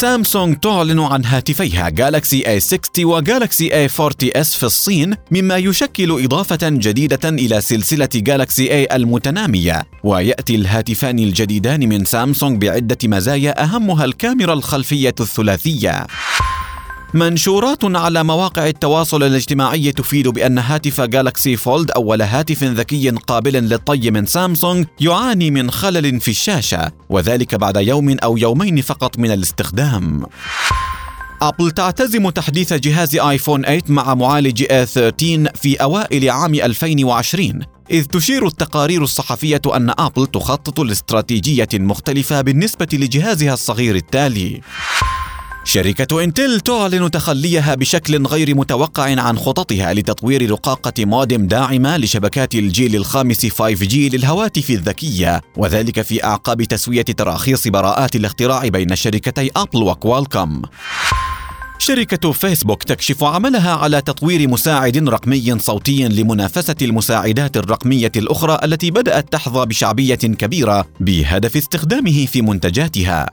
سامسونج تعلن عن هاتفيها جالكسي A60 وجالكسي A40s في الصين مما يشكل إضافة جديدة إلى سلسلة جالكسي A المتنامية. ويأتي الهاتفان الجديدان من سامسونج بعدة مزايا أهمها الكاميرا الخلفية الثلاثية. منشورات على مواقع التواصل الاجتماعي تفيد بأن هاتف Galaxy Fold أول هاتف ذكي قابل للطي من سامسونج يعاني من خلل في الشاشة وذلك بعد يوم أو يومين فقط من الاستخدام. أبل تعتزم تحديث جهاز آيفون 8 مع معالج A13 في أوائل عام 2020 إذ تشير التقارير الصحفية أن أبل تخطط لاستراتيجية مختلفة بالنسبة لجهازها الصغير التالي. شركة إنتل تعلن تخليها بشكل غير متوقع عن خططها لتطوير رقاقة مودم داعمة لشبكات الجيل الخامس 5G للهواتف الذكية وذلك في أعقاب تسوية تراخيص براءات الاختراع بين شركتي أبل وكوالكوم شركة فيسبوك تكشف عملها على تطوير مساعد رقمي صوتي لمنافسة المساعدات الرقمية الأخرى التي بدأت تحظى بشعبية كبيرة بهدف استخدامه في منتجاتها.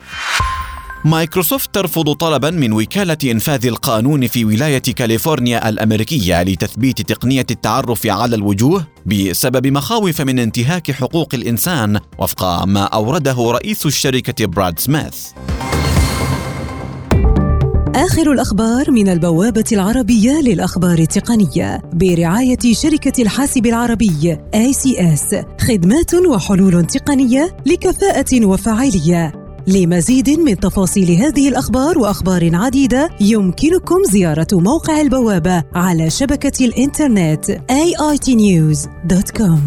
مايكروسوفت ترفض طلبا من وكالة إنفاذ القانون في ولاية كاليفورنيا الأمريكية لتثبيت تقنية التعرف على الوجوه بسبب مخاوف من انتهاك حقوق الإنسان وفق ما أورده رئيس الشركة براد سميث. آخر الأخبار من البوابة العربية للأخبار التقنية برعاية شركة الحاسب العربي ACS خدمات وحلول تقنية لكفاءة وفاعلية لمزيد من تفاصيل هذه الأخبار وأخبار عديدة يمكنكم زيارة موقع البوابة على شبكة الإنترنت aitnews.com